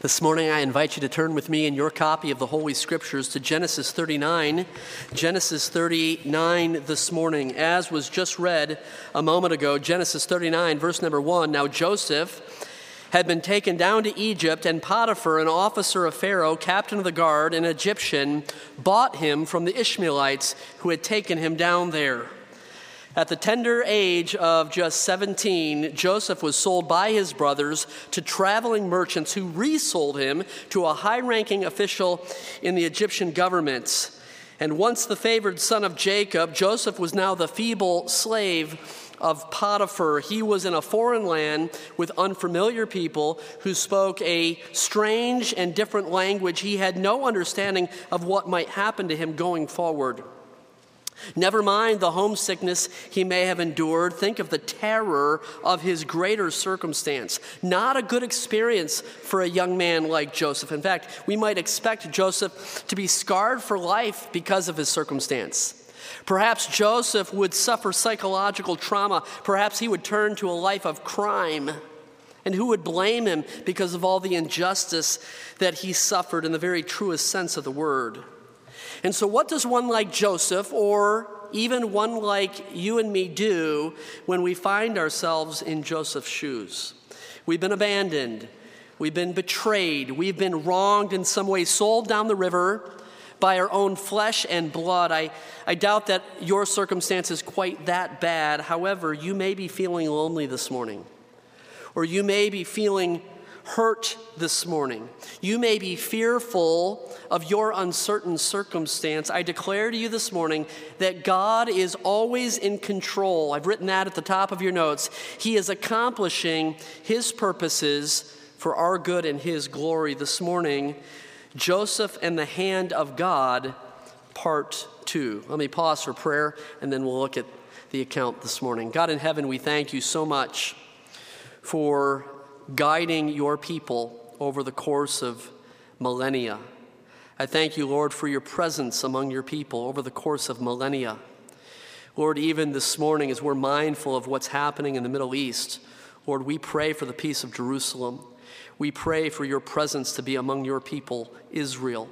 This morning, I invite you to turn with me in your copy of the Holy Scriptures to Genesis 39. Genesis 39 this morning, as was just read a moment ago, Genesis 39, verse number 1. Now, Joseph had been taken down to Egypt, and Potiphar, an officer of Pharaoh, captain of the guard, an Egyptian, bought him from the Ishmaelites who had taken him down there. At the tender age of just 17, Joseph was sold by his brothers to traveling merchants who resold him to a high ranking official in the Egyptian government. And once the favored son of Jacob, Joseph was now the feeble slave of Potiphar. He was in a foreign land with unfamiliar people who spoke a strange and different language. He had no understanding of what might happen to him going forward. Never mind the homesickness he may have endured. Think of the terror of his greater circumstance. Not a good experience for a young man like Joseph. In fact, we might expect Joseph to be scarred for life because of his circumstance. Perhaps Joseph would suffer psychological trauma. Perhaps he would turn to a life of crime. And who would blame him because of all the injustice that he suffered in the very truest sense of the word? And so, what does one like Joseph, or even one like you and me, do when we find ourselves in Joseph's shoes? We've been abandoned, we've been betrayed, we've been wronged in some way, sold down the river by our own flesh and blood. I, I doubt that your circumstance is quite that bad. However, you may be feeling lonely this morning, or you may be feeling hurt this morning. You may be fearful of your uncertain circumstance. I declare to you this morning that God is always in control. I've written that at the top of your notes. He is accomplishing His purposes for our good and His glory. This morning, Joseph and the Hand of God, Part 2. Let me pause for prayer and then we'll look at the account this morning. God in heaven, we thank you so much for guiding your people over the course of millennia. I thank you, Lord, for your presence among your people over the course of millennia. Lord, even this morning, as we're mindful of what's happening in the Middle East, Lord, we pray for the peace of Jerusalem. We pray for your presence to be among your people, Israel.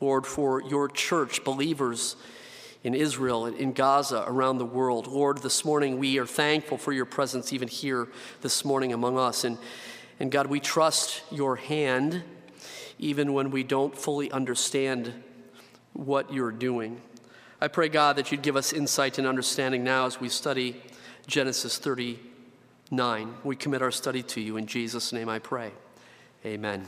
Lord, for your church, believers in Israel, in Gaza, around the world. Lord, this morning we are thankful for your presence even here this morning among us. And and God, we trust your hand even when we don't fully understand what you're doing. I pray, God, that you'd give us insight and understanding now as we study Genesis 39. We commit our study to you. In Jesus' name I pray. Amen.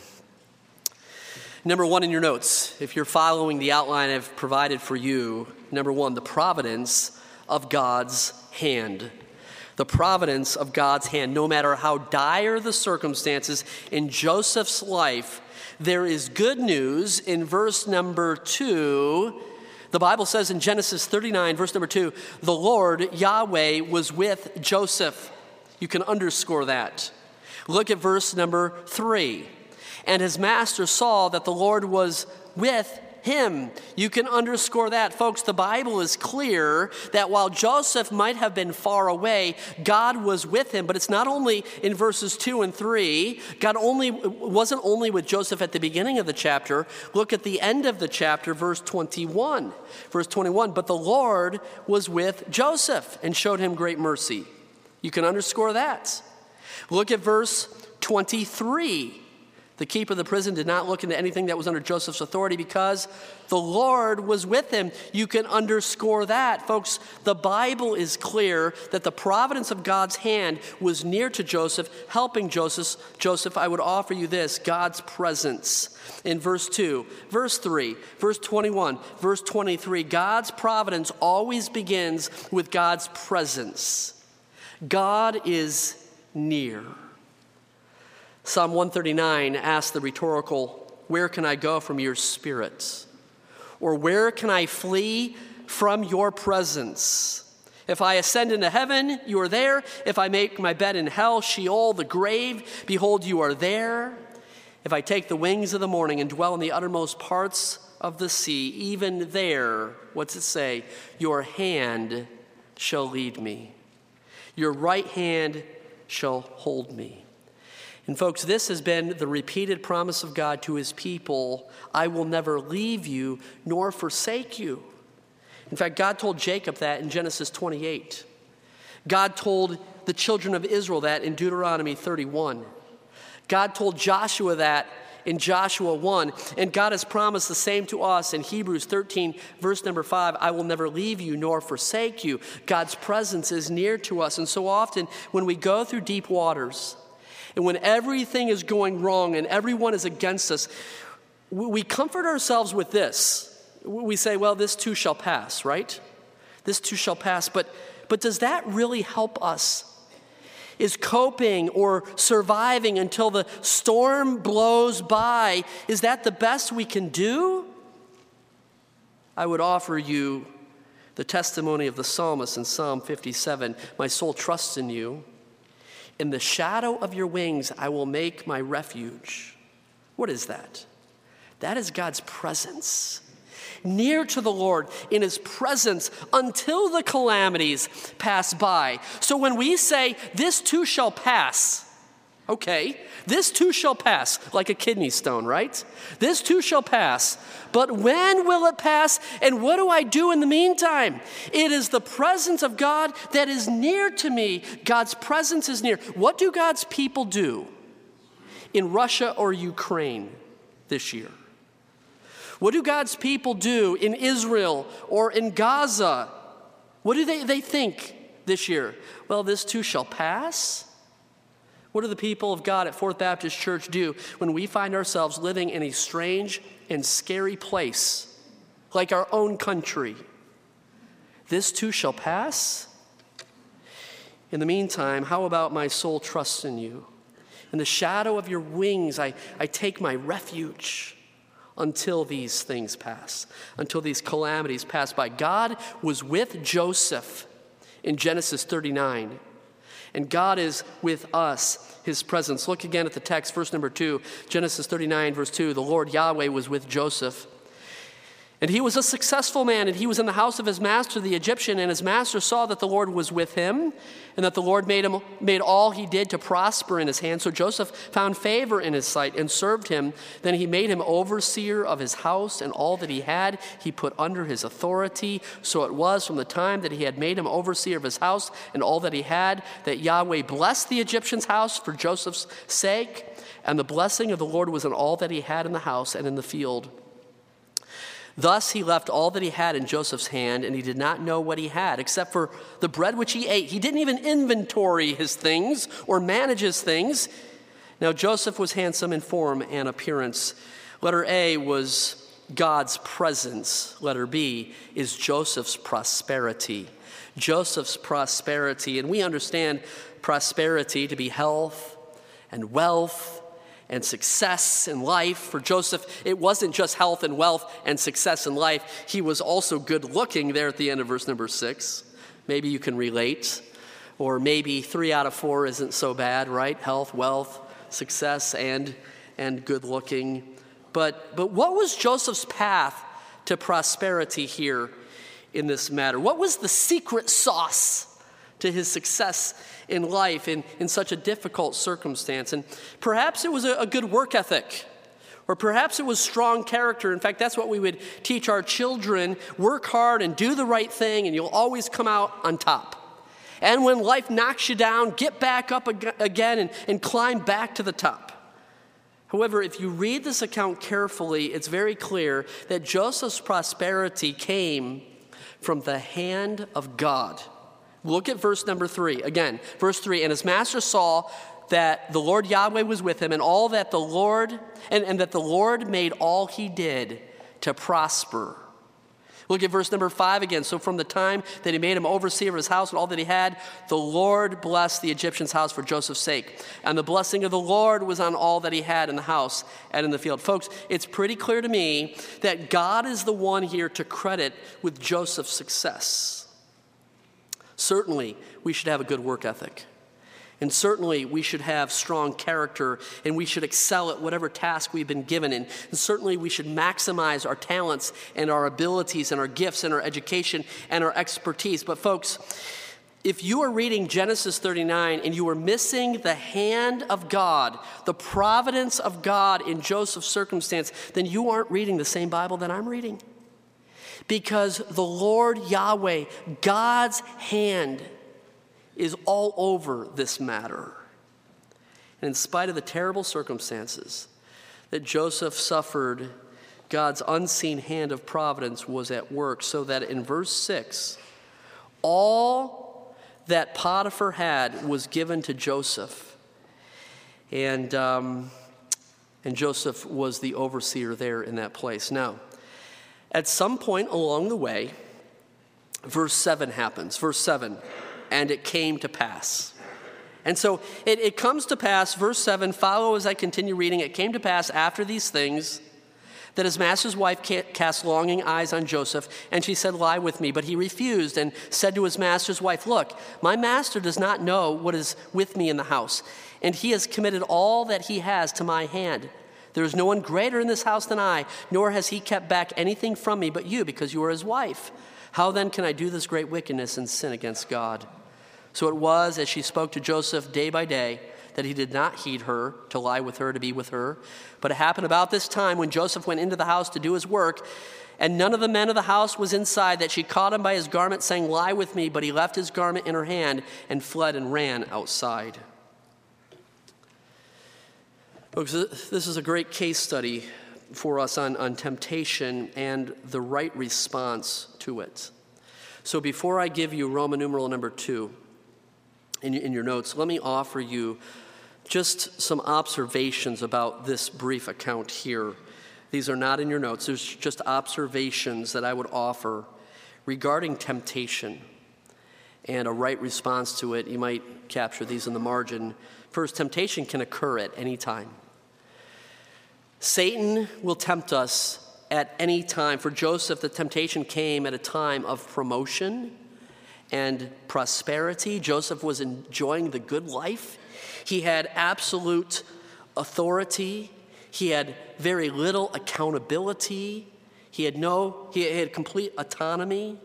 Number one in your notes, if you're following the outline I've provided for you, number one, the providence of God's hand the providence of God's hand. No matter how dire the circumstances in Joseph's life, there is good news in verse number two. The Bible says in Genesis 39, verse number two, the Lord, Yahweh, was with Joseph. You can underscore that. Look at verse number three. And his master saw that the Lord was with him. You can underscore that. Folks, the Bible is clear that while Joseph might have been far away, God was with him. But it's not only in verses 2 and 3. God only wasn't only with Joseph at the beginning of the chapter. Look at the end of the chapter, verse 21. Verse 21, but the Lord was with Joseph and showed him great mercy. You can underscore that. Look at verse 23. The keeper of the prison did not look into anything that was under Joseph's authority because the Lord was with him. You can underscore that. Folks, the Bible is clear that the providence of God's hand was near to Joseph, helping Joseph. Joseph, I would offer you this God's presence. In verse 2, verse 3, verse 21, verse 23, God's providence always begins with God's presence. God is near. Psalm 139 asks the rhetorical, Where can I go from your spirit? Or where can I flee from your presence? If I ascend into heaven, you are there. If I make my bed in hell, Sheol, the grave, behold, you are there. If I take the wings of the morning and dwell in the uttermost parts of the sea, even there, what's it say? Your hand shall lead me, your right hand shall hold me. And, folks, this has been the repeated promise of God to his people I will never leave you nor forsake you. In fact, God told Jacob that in Genesis 28. God told the children of Israel that in Deuteronomy 31. God told Joshua that in Joshua 1. And God has promised the same to us in Hebrews 13, verse number 5 I will never leave you nor forsake you. God's presence is near to us. And so often, when we go through deep waters, and when everything is going wrong and everyone is against us, we comfort ourselves with this. We say, well, this too shall pass, right? This too shall pass. But, but does that really help us? Is coping or surviving until the storm blows by, is that the best we can do? I would offer you the testimony of the psalmist in Psalm 57 My soul trusts in you. In the shadow of your wings, I will make my refuge. What is that? That is God's presence. Near to the Lord in his presence until the calamities pass by. So when we say, This too shall pass, Okay, this too shall pass, like a kidney stone, right? This too shall pass. But when will it pass? And what do I do in the meantime? It is the presence of God that is near to me. God's presence is near. What do God's people do in Russia or Ukraine this year? What do God's people do in Israel or in Gaza? What do they, they think this year? Well, this too shall pass. What do the people of God at Fourth Baptist Church do when we find ourselves living in a strange and scary place, like our own country? This too shall pass. In the meantime, how about my soul trusts in you? In the shadow of your wings, I, I take my refuge until these things pass, until these calamities pass by. God was with Joseph in Genesis 39 and God is with us, his presence. Look again at the text, verse number two, Genesis 39, verse 2. The Lord Yahweh was with Joseph and he was a successful man, and he was in the house of his master, the Egyptian, and his master saw that the Lord was with him, and that the Lord made, him, made all he did to prosper in his hand. So Joseph found favor in his sight and served him. Then he made him overseer of his house, and all that he had he put under his authority. So it was from the time that he had made him overseer of his house and all that he had that Yahweh blessed the Egyptian's house for Joseph's sake, and the blessing of the Lord was in all that he had in the house and in the field. Thus he left all that he had in Joseph's hand, and he did not know what he had except for the bread which he ate. He didn't even inventory his things or manage his things. Now Joseph was handsome in form and appearance. Letter A was God's presence. Letter B is Joseph's prosperity. Joseph's prosperity. And we understand prosperity to be health and wealth and success in life. For Joseph, it wasn't just health and wealth and success in life, he was also good looking there at the end of verse number six. Maybe you can relate. Or maybe three out of four isn't so bad, right? Health, wealth, success, and, and good looking. But, but what was Joseph's path to prosperity here in this matter? What was the secret sauce to his success in life in, in such a difficult circumstance. And perhaps it was a, a good work ethic. Or perhaps it was strong character. In fact, that's what we would teach our children work hard and do the right thing, and you'll always come out on top. And when life knocks you down, get back up again and, and climb back to the top. However, if you read this account carefully, it's very clear that Joseph's prosperity came from the hand of God. Look at verse number three. Again, verse three. And his master saw that the Lord Yahweh was with him, and all that the Lord, and, and that the Lord made all he did to prosper. Look at verse number five again. So, from the time that he made him overseer of his house and all that he had, the Lord blessed the Egyptian's house for Joseph's sake. And the blessing of the Lord was on all that he had in the house and in the field. Folks, it's pretty clear to me that God is the one here to credit with Joseph's success. Certainly, we should have a good work ethic. And certainly, we should have strong character and we should excel at whatever task we've been given. And, and certainly, we should maximize our talents and our abilities and our gifts and our education and our expertise. But, folks, if you are reading Genesis 39 and you are missing the hand of God, the providence of God in Joseph's circumstance, then you aren't reading the same Bible that I'm reading. Because the Lord Yahweh, God's hand, is all over this matter. And in spite of the terrible circumstances that Joseph suffered, God's unseen hand of providence was at work, so that in verse 6, all that Potiphar had was given to Joseph. And, um, and Joseph was the overseer there in that place. Now, at some point along the way, verse 7 happens. Verse 7 and it came to pass. And so it, it comes to pass, verse 7, follow as I continue reading. It came to pass after these things that his master's wife cast longing eyes on Joseph, and she said, Lie with me. But he refused and said to his master's wife, Look, my master does not know what is with me in the house, and he has committed all that he has to my hand. There is no one greater in this house than I, nor has he kept back anything from me but you, because you are his wife. How then can I do this great wickedness and sin against God? So it was as she spoke to Joseph day by day that he did not heed her to lie with her, to be with her. But it happened about this time when Joseph went into the house to do his work, and none of the men of the house was inside, that she caught him by his garment, saying, Lie with me. But he left his garment in her hand and fled and ran outside. Folks, this is a great case study for us on, on temptation and the right response to it. So before I give you Roman numeral number two in, in your notes, let me offer you just some observations about this brief account here. These are not in your notes, there's just observations that I would offer regarding temptation and a right response to it. You might capture these in the margin. First, temptation can occur at any time. Satan will tempt us at any time. For Joseph, the temptation came at a time of promotion and prosperity. Joseph was enjoying the good life. He had absolute authority. He had very little accountability. He had no, he had complete autonomy.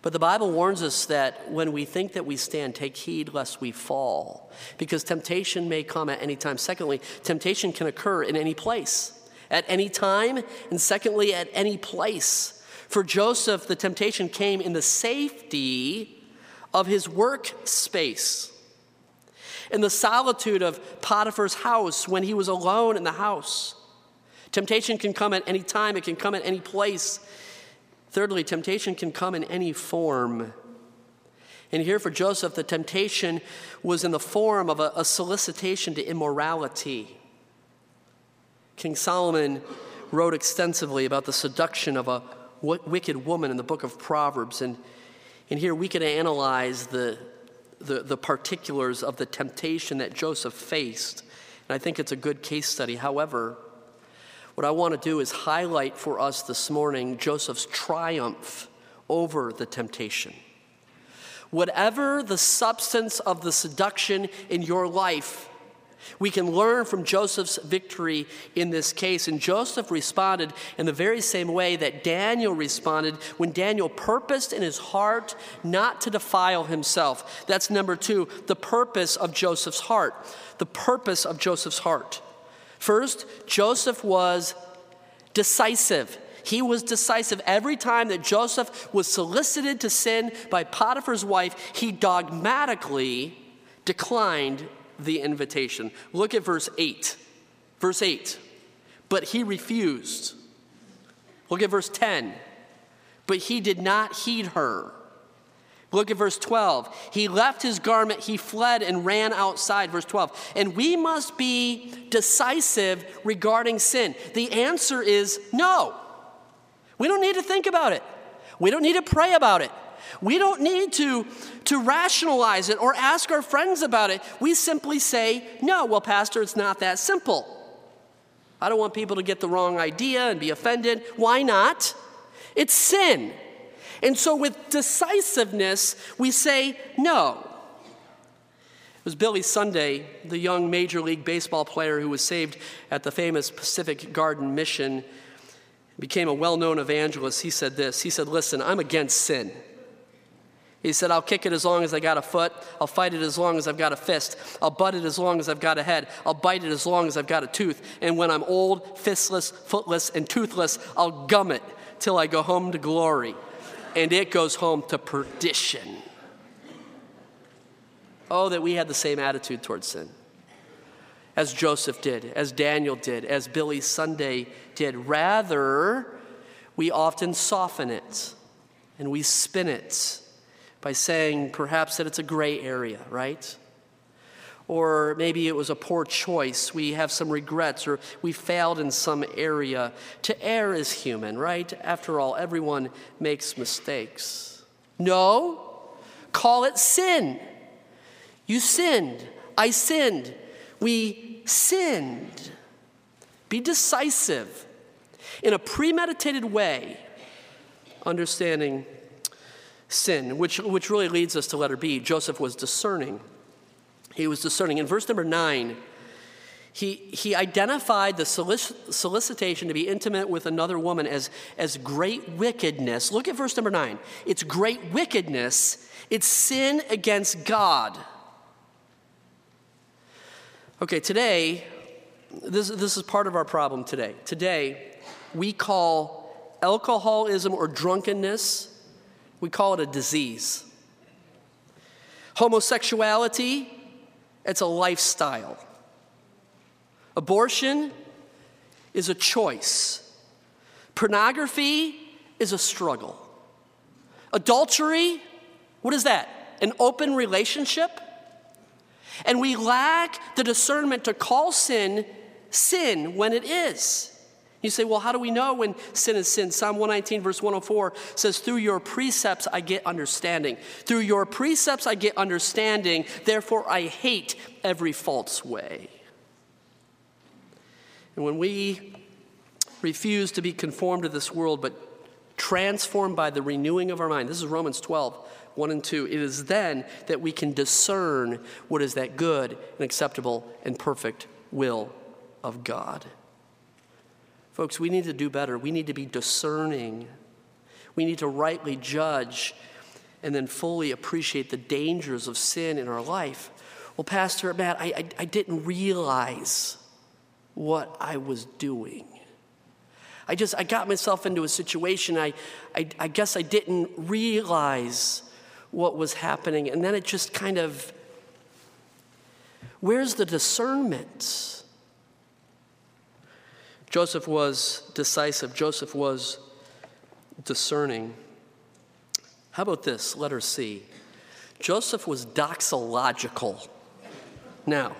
But the Bible warns us that when we think that we stand, take heed lest we fall, because temptation may come at any time. Secondly, temptation can occur in any place, at any time, and secondly, at any place. For Joseph, the temptation came in the safety of his workspace, in the solitude of Potiphar's house when he was alone in the house. Temptation can come at any time, it can come at any place. Thirdly, temptation can come in any form. And here for Joseph, the temptation was in the form of a, a solicitation to immorality. King Solomon wrote extensively about the seduction of a wicked woman in the book of Proverbs. And, and here we can analyze the, the, the particulars of the temptation that Joseph faced. And I think it's a good case study. However, what I want to do is highlight for us this morning Joseph's triumph over the temptation. Whatever the substance of the seduction in your life, we can learn from Joseph's victory in this case. And Joseph responded in the very same way that Daniel responded when Daniel purposed in his heart not to defile himself. That's number two, the purpose of Joseph's heart. The purpose of Joseph's heart. First, Joseph was decisive. He was decisive. Every time that Joseph was solicited to sin by Potiphar's wife, he dogmatically declined the invitation. Look at verse 8. Verse 8. But he refused. Look at verse 10. But he did not heed her. Look at verse 12. He left his garment, he fled and ran outside. Verse 12. And we must be decisive regarding sin. The answer is no. We don't need to think about it, we don't need to pray about it. We don't need to, to rationalize it or ask our friends about it. We simply say, no, well, Pastor, it's not that simple. I don't want people to get the wrong idea and be offended. Why not? It's sin. And so, with decisiveness, we say no. It was Billy Sunday, the young Major League Baseball player who was saved at the famous Pacific Garden Mission, became a well known evangelist. He said this He said, Listen, I'm against sin. He said, I'll kick it as long as I got a foot. I'll fight it as long as I've got a fist. I'll butt it as long as I've got a head. I'll bite it as long as I've got a tooth. And when I'm old, fistless, footless, and toothless, I'll gum it till I go home to glory. And it goes home to perdition. Oh, that we had the same attitude towards sin as Joseph did, as Daniel did, as Billy Sunday did. Rather, we often soften it and we spin it by saying perhaps that it's a gray area, right? Or maybe it was a poor choice. We have some regrets, or we failed in some area. To err is human, right? After all, everyone makes mistakes. No, call it sin. You sinned. I sinned. We sinned. Be decisive in a premeditated way, understanding sin, which, which really leads us to letter B. Joseph was discerning. He was discerning. In verse number nine, he, he identified the solic- solicitation to be intimate with another woman as, as great wickedness. Look at verse number nine. It's great wickedness, it's sin against God. Okay, today, this, this is part of our problem today. Today, we call alcoholism or drunkenness, we call it a disease. Homosexuality, it's a lifestyle. Abortion is a choice. Pornography is a struggle. Adultery, what is that? An open relationship? And we lack the discernment to call sin sin when it is. You say, well, how do we know when sin is sin? Psalm 119, verse 104 says, Through your precepts I get understanding. Through your precepts I get understanding. Therefore I hate every false way. And when we refuse to be conformed to this world, but transformed by the renewing of our mind, this is Romans 12, 1 and 2. It is then that we can discern what is that good and acceptable and perfect will of God. Folks, we need to do better. We need to be discerning. We need to rightly judge and then fully appreciate the dangers of sin in our life. Well, Pastor Matt, I, I, I didn't realize what I was doing. I just, I got myself into a situation. I, I, I guess I didn't realize what was happening. And then it just kind of, where's the discernment? Joseph was decisive, Joseph was discerning. How about this? Letter C. Joseph was doxological. Now,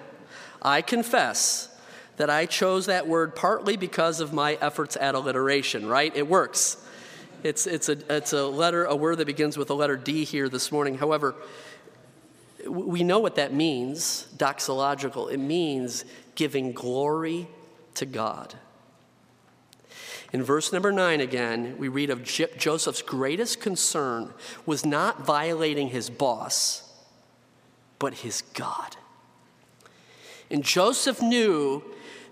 I confess that I chose that word partly because of my efforts at alliteration, right? It works. It's, it's, a, it's a letter, a word that begins with the letter D here this morning. However, we know what that means, doxological. It means giving glory to God. In verse number nine, again, we read of Joseph's greatest concern was not violating his boss, but his God. And Joseph knew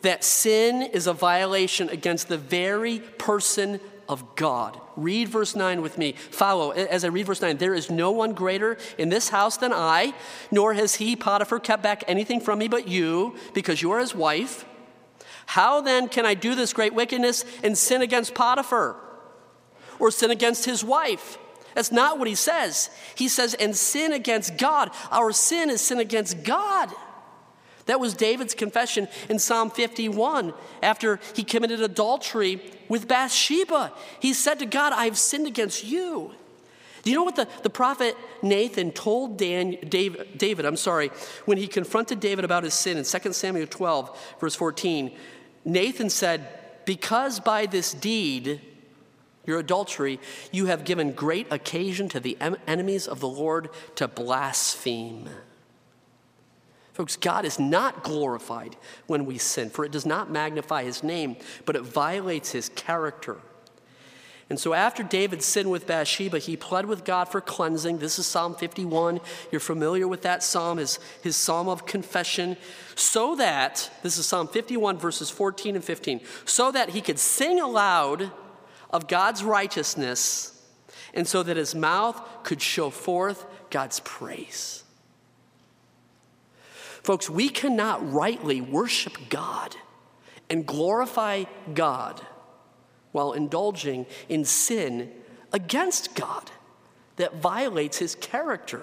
that sin is a violation against the very person of God. Read verse 9 with me. Follow as I read verse 9. There is no one greater in this house than I, nor has he, Potiphar, kept back anything from me but you, because you are his wife. How then can I do this great wickedness and sin against Potiphar or sin against his wife? That's not what he says. He says, and sin against God. Our sin is sin against God. That was David's confession in Psalm 51 after he committed adultery with Bathsheba. He said to God, I have sinned against you. Do you know what the, the prophet Nathan told Dan, David, David, I'm sorry, when he confronted David about his sin in 2 Samuel 12, verse 14? Nathan said, Because by this deed, your adultery, you have given great occasion to the enemies of the Lord to blaspheme. Folks, God is not glorified when we sin, for it does not magnify his name, but it violates his character. And so after David sinned with Bathsheba, he pled with God for cleansing. This is Psalm 51. You're familiar with that psalm, his, his psalm of confession. So that, this is Psalm 51, verses 14 and 15, so that he could sing aloud of God's righteousness and so that his mouth could show forth God's praise. Folks, we cannot rightly worship God and glorify God while indulging in sin against God that violates his character.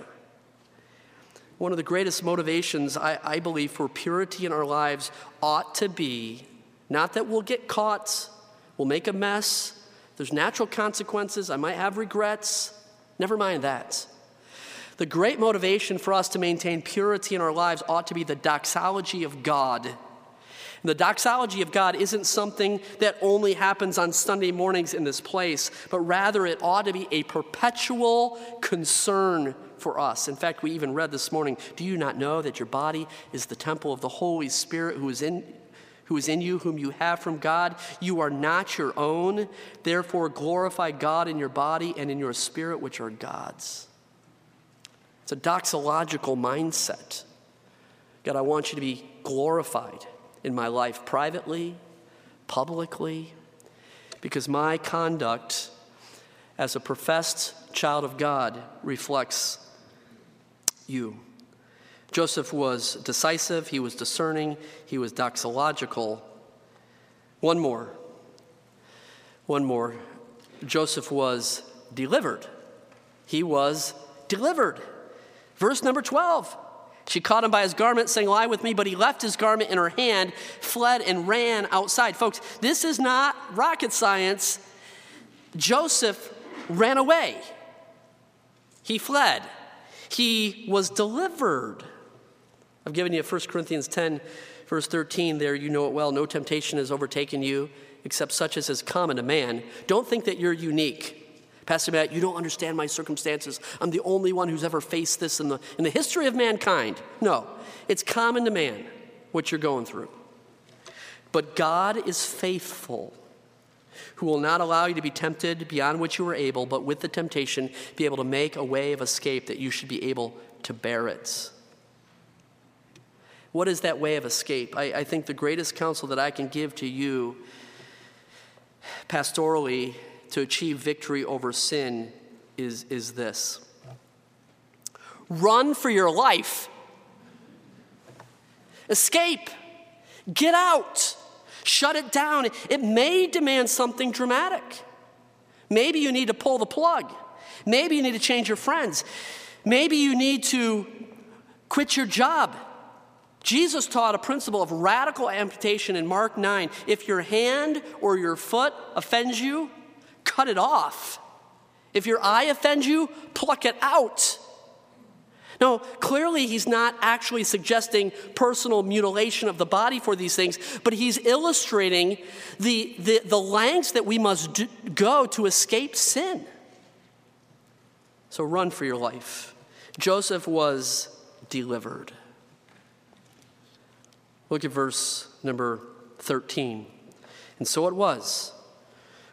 One of the greatest motivations, I, I, believe, for purity in our lives ought to be not that we'll get caught, we'll make a mess, there's natural consequences, I might have regrets. Never mind that. The great motivation for us to maintain purity in our lives ought to be the doxology of God the doxology of God isn't something that only happens on Sunday mornings in this place, but rather it ought to be a perpetual concern for us. In fact, we even read this morning Do you not know that your body is the temple of the Holy Spirit who is in who is in you, whom you have from God. You are not your own. Therefore, glorify God in your body and in your spirit, which are God's. It's a doxological mindset. God, I want you to be glorified in my life privately, publicly, because my conduct as a professed child of God reflects you. Joseph was decisive, he was discerning, he was doxological. One more. One more. Joseph was delivered. He was delivered. Verse number 12. She caught him by his garment, saying, Lie with me, but he left his garment in her hand, fled, and ran outside. Folks, this is not rocket science. Joseph ran away, he fled, he was delivered. I've given you 1 Corinthians 10, verse 13 there. You know it well. No temptation has overtaken you except such as is common to man. Don't think that you're unique. Pastor Matt, you don't understand my circumstances. I'm the only one who's ever faced this in the, in the history of mankind. No, it's common to man what you're going through. But God is faithful, who will not allow you to be tempted beyond what you are able, but with the temptation, be able to make a way of escape that you should be able to bear it. What is that way of escape? I, I think the greatest counsel that I can give to you pastorally to achieve victory over sin is, is this run for your life, escape, get out, shut it down. It may demand something dramatic. Maybe you need to pull the plug. Maybe you need to change your friends. Maybe you need to quit your job. Jesus taught a principle of radical amputation in Mark 9. If your hand or your foot offends you, cut it off. If your eye offends you, pluck it out. No, clearly he's not actually suggesting personal mutilation of the body for these things, but he's illustrating the, the, the lengths that we must do, go to escape sin. So run for your life. Joseph was delivered. Look at verse number 13. And so it was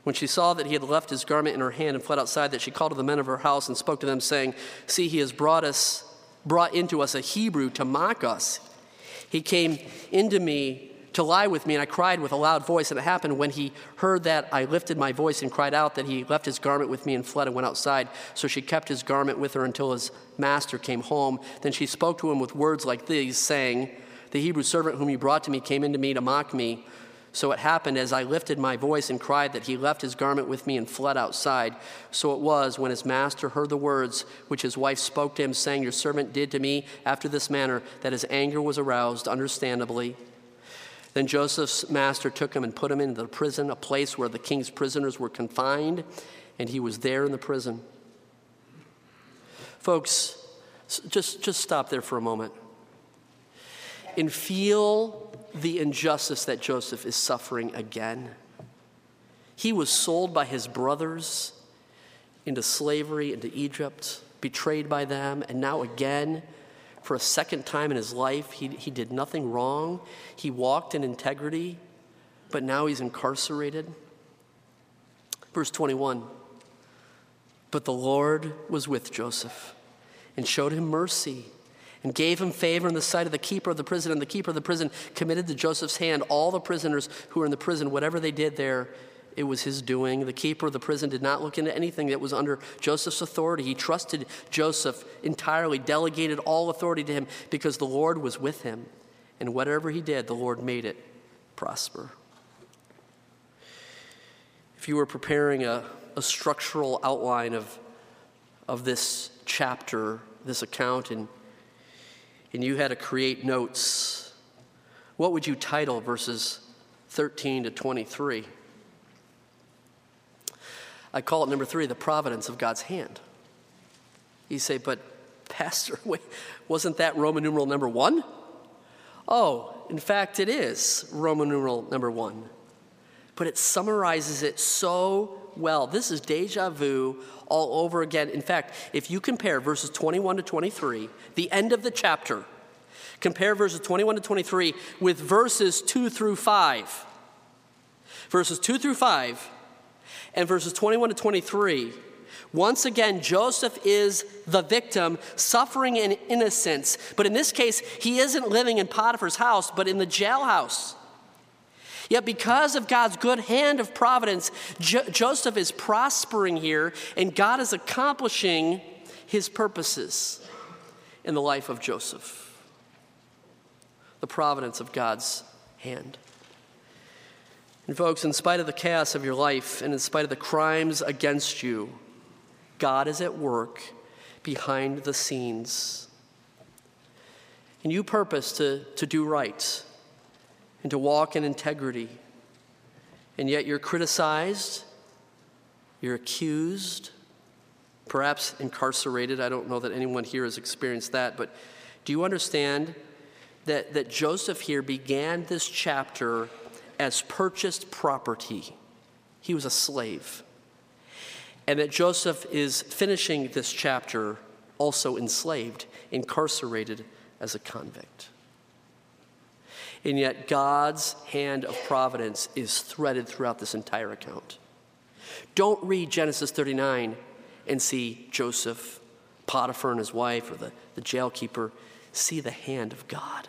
when she saw that he had left his garment in her hand and fled outside, that she called to the men of her house and spoke to them, saying, See, he has brought us, brought into us a Hebrew to mock us. He came into me to lie with me, and I cried with a loud voice. And it happened when he heard that I lifted my voice and cried out that he left his garment with me and fled and went outside. So she kept his garment with her until his master came home. Then she spoke to him with words like these, saying, The Hebrew servant whom you brought to me came into me to mock me. So it happened as I lifted my voice and cried that he left his garment with me and fled outside. So it was when his master heard the words which his wife spoke to him, saying, Your servant did to me after this manner, that his anger was aroused, understandably. Then Joseph's master took him and put him into the prison, a place where the king's prisoners were confined, and he was there in the prison. Folks, just, just stop there for a moment and feel the injustice that Joseph is suffering again. He was sold by his brothers into slavery into Egypt, betrayed by them, and now again, for a second time in his life, he, he did nothing wrong. He walked in integrity, but now he's incarcerated. Verse 21 But the Lord was with Joseph and showed him mercy and gave him favor in the sight of the keeper of the prison. And the keeper of the prison committed to Joseph's hand all the prisoners who were in the prison, whatever they did there, it was his doing. The keeper of the prison did not look into anything that was under Joseph's authority. He trusted Joseph entirely, delegated all authority to him because the Lord was with him. And whatever he did, the Lord made it prosper. If you were preparing a, a structural outline of, of this chapter, this account, and, and you had to create notes, what would you title verses 13 to 23? I call it number three, the providence of God's hand. You say, but Pastor, wait, wasn't that Roman numeral number one? Oh, in fact, it is Roman numeral number one. But it summarizes it so well. This is deja vu all over again. In fact, if you compare verses 21 to 23, the end of the chapter, compare verses 21 to 23 with verses 2 through 5. Verses 2 through 5 and verses 21 to 23, once again, Joseph is the victim, suffering in innocence. But in this case, he isn't living in Potiphar's house, but in the jailhouse. Yet, because of God's good hand of providence, jo- Joseph is prospering here, and God is accomplishing his purposes in the life of Joseph. The providence of God's hand. And, folks, in spite of the chaos of your life and in spite of the crimes against you, God is at work behind the scenes. And you purpose to, to do right and to walk in integrity. And yet you're criticized, you're accused, perhaps incarcerated. I don't know that anyone here has experienced that, but do you understand that, that Joseph here began this chapter as purchased property. He was a slave. And that Joseph is finishing this chapter also enslaved, incarcerated as a convict. And yet, God's hand of providence is threaded throughout this entire account. Don't read Genesis 39 and see Joseph, Potiphar and his wife, or the, the jailkeeper. See the hand of God.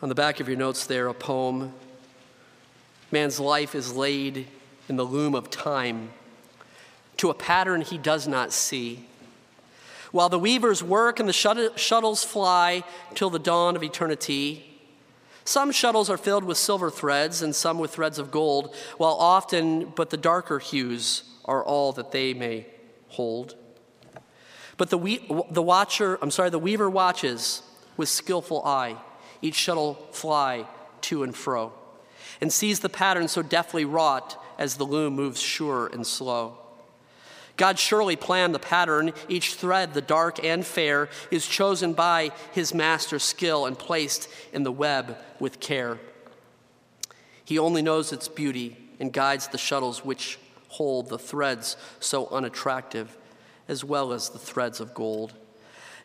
On the back of your notes, there, a poem. Man's life is laid in the loom of time to a pattern he does not see. While the weavers work and the shuttles fly till the dawn of eternity, some shuttles are filled with silver threads and some with threads of gold, while often but the darker hues are all that they may hold. But the, we, the watcher, I'm sorry, the weaver watches with skillful eye each shuttle fly to and fro, and sees the pattern so deftly wrought as the loom moves sure and slow. God surely planned the pattern. Each thread, the dark and fair, is chosen by his master's skill and placed in the web with care. He only knows its beauty and guides the shuttles which hold the threads so unattractive, as well as the threads of gold.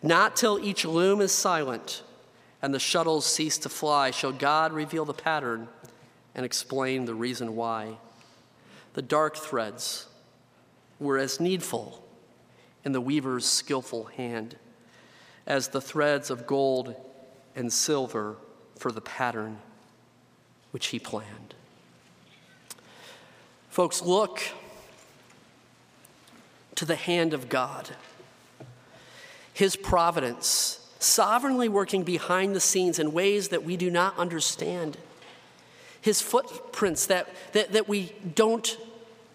Not till each loom is silent and the shuttles cease to fly, shall God reveal the pattern and explain the reason why. The dark threads were as needful in the weaver's skillful hand as the threads of gold and silver for the pattern which he planned. Folks, look to the hand of God, his providence sovereignly working behind the scenes in ways that we do not understand. His footprints that, that, that we don't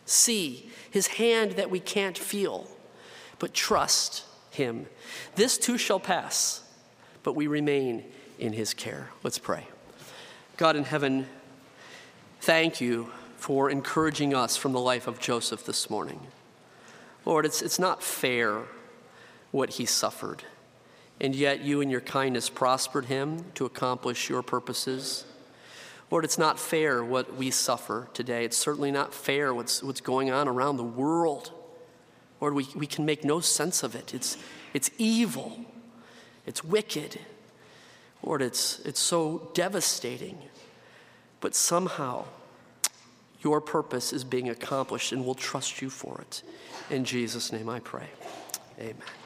see, his hand that we can't feel, but trust him. This too shall pass, but we remain in his care. Let's pray. God in heaven, thank you for encouraging us from the life of Joseph this morning. Lord, it's, it's not fair what he suffered and yet you in your kindness prospered him to accomplish your purposes. Lord, it's not fair what we suffer today. It's certainly not fair what's, what's going on around the world. Lord, we, we can make no sense of it. It's, it's evil, it's wicked. Lord, it's, it's so devastating. But somehow, your purpose is being accomplished, and we'll trust you for it. In Jesus' name I pray. Amen.